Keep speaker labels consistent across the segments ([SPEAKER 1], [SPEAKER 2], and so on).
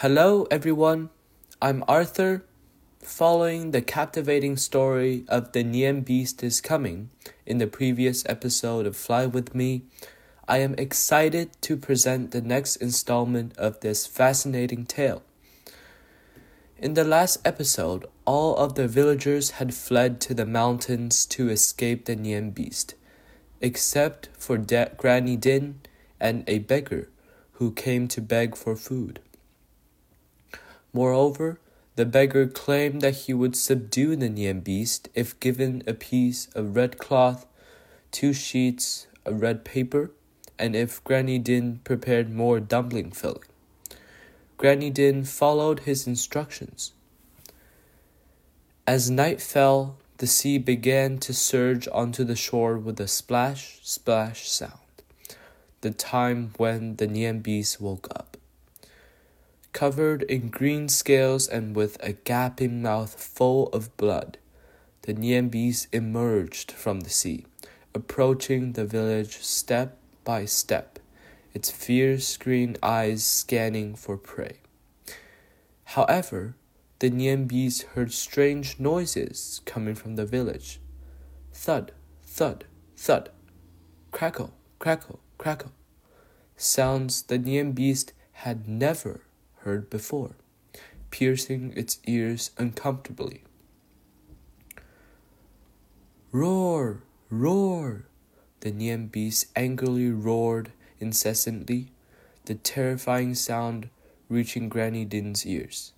[SPEAKER 1] Hello, everyone. I'm Arthur. Following the captivating story of The Nian Beast is Coming in the previous episode of Fly With Me, I am excited to present the next installment of this fascinating tale. In the last episode, all of the villagers had fled to the mountains to escape the Nian Beast, except for De- Granny Ding and a beggar who came to beg for food. Moreover, the beggar claimed that he would subdue the Nian beast if given a piece of red cloth, two sheets of red paper, and if Granny Ding prepared more dumpling filling. Granny Ding followed his instructions. As night fell, the sea began to surge onto the shore with a splash, splash sound, the time when the Nian beast woke up. Covered in green scales and with a gaping mouth full of blood, the beast emerged from the sea, approaching the village step by step, its fierce green eyes scanning for prey. However, the beast heard strange noises coming from the village. Thud, thud, thud, crackle, crackle, crackle. Sounds the beast had never heard before, piercing its ears uncomfortably. Roar! Roar! The Nian beast angrily roared incessantly, the terrifying sound reaching Granny Ding's ears,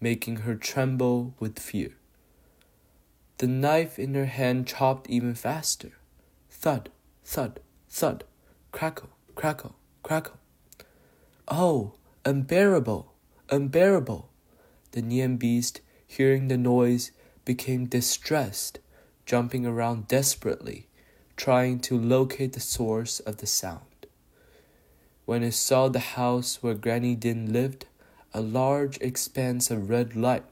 [SPEAKER 1] making her tremble with fear. The knife in her hand chopped even faster. Thud, thud, thud, crackle, crackle, crackle. Oh, Unbearable! Unbearable! The Nian beast, hearing the noise, became distressed, jumping around desperately, trying to locate the source of the sound. When it saw the house where Granny Ding lived, a large expanse of red light,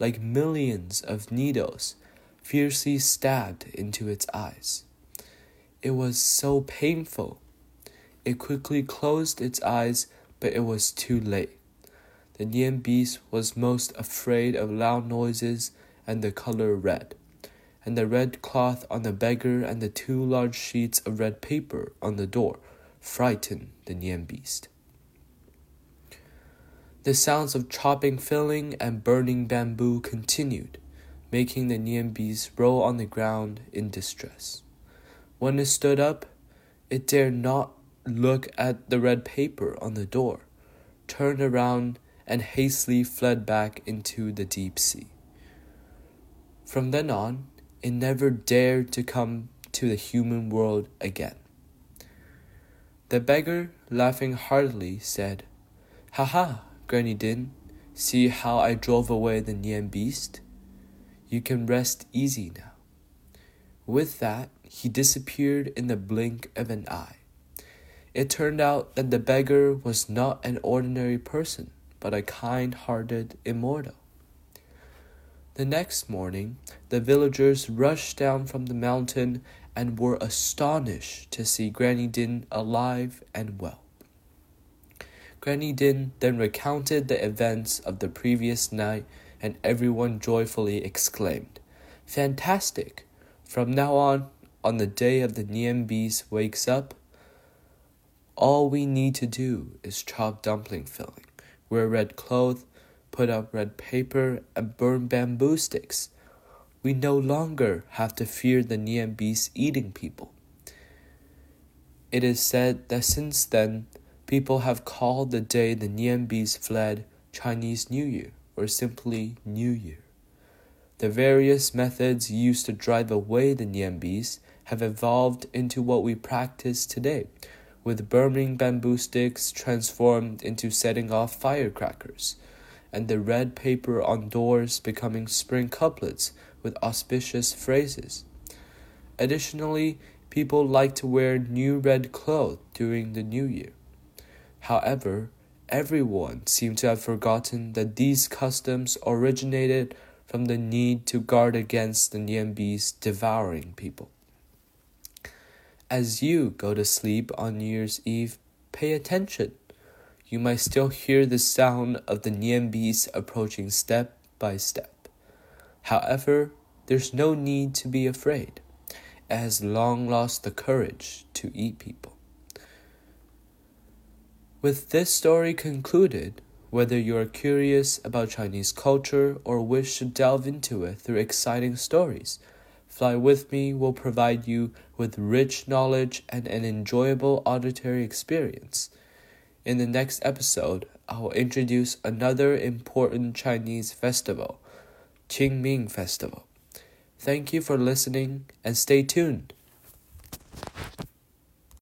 [SPEAKER 1] like millions of needles, fiercely stabbed into its eyes. It was so painful. It quickly closed its eyes but it was too late. The Nian beast was most afraid of loud noises and the color red, and the red cloth on the beggar and the two large sheets of red paper on the door frightened the Nian beast. The sounds of chopping filling and burning bamboo continued, making the Nian beast roll on the ground in distress. When it stood up, it dared not look at the red paper on the door, turned around, and hastily fled back into the deep sea. From then on, it never dared to come to the human world again. The beggar, laughing heartily, said, Ha ha, Granny Ding, see how I drove away the Nian beast? You can rest easy now. With that, he disappeared in the blink of an eye. It turned out that the beggar was not an ordinary person, but a kind hearted immortal. The next morning, the villagers rushed down from the mountain and were astonished to see Granny Ding alive and well. Granny Ding then recounted the events of the previous night, and everyone joyfully exclaimed, Fantastic! From now on, on the day of the Beast wakes up, all we need to do is chop dumpling filling, wear red clothes, put up red paper, and burn bamboo sticks. We no longer have to fear the Nian beast eating people. It is said that since then, people have called the day the Nian beast fled Chinese New Year or simply New Year. The various methods used to drive away the Nian beast have evolved into what we practice today with burning bamboo sticks transformed into setting off firecrackers, and the red paper on doors becoming spring couplets with auspicious phrases. Additionally, people like to wear new red clothes during the new year. However, everyone seemed to have forgotten that these customs originated from the need to guard against the Nian beast devouring people. As you go to sleep on New Year's Eve, pay attention. you might still hear the sound of the Nian beast approaching step by step. However, there's no need to be afraid. It has long lost the courage to eat people. With this story concluded, whether you are curious about Chinese culture or wish to delve into it through exciting stories, Fly With Me will provide you with rich knowledge and an enjoyable auditory experience. In the next episode, I will introduce another important Chinese festival, Qingming Festival. Thank you for listening and stay tuned.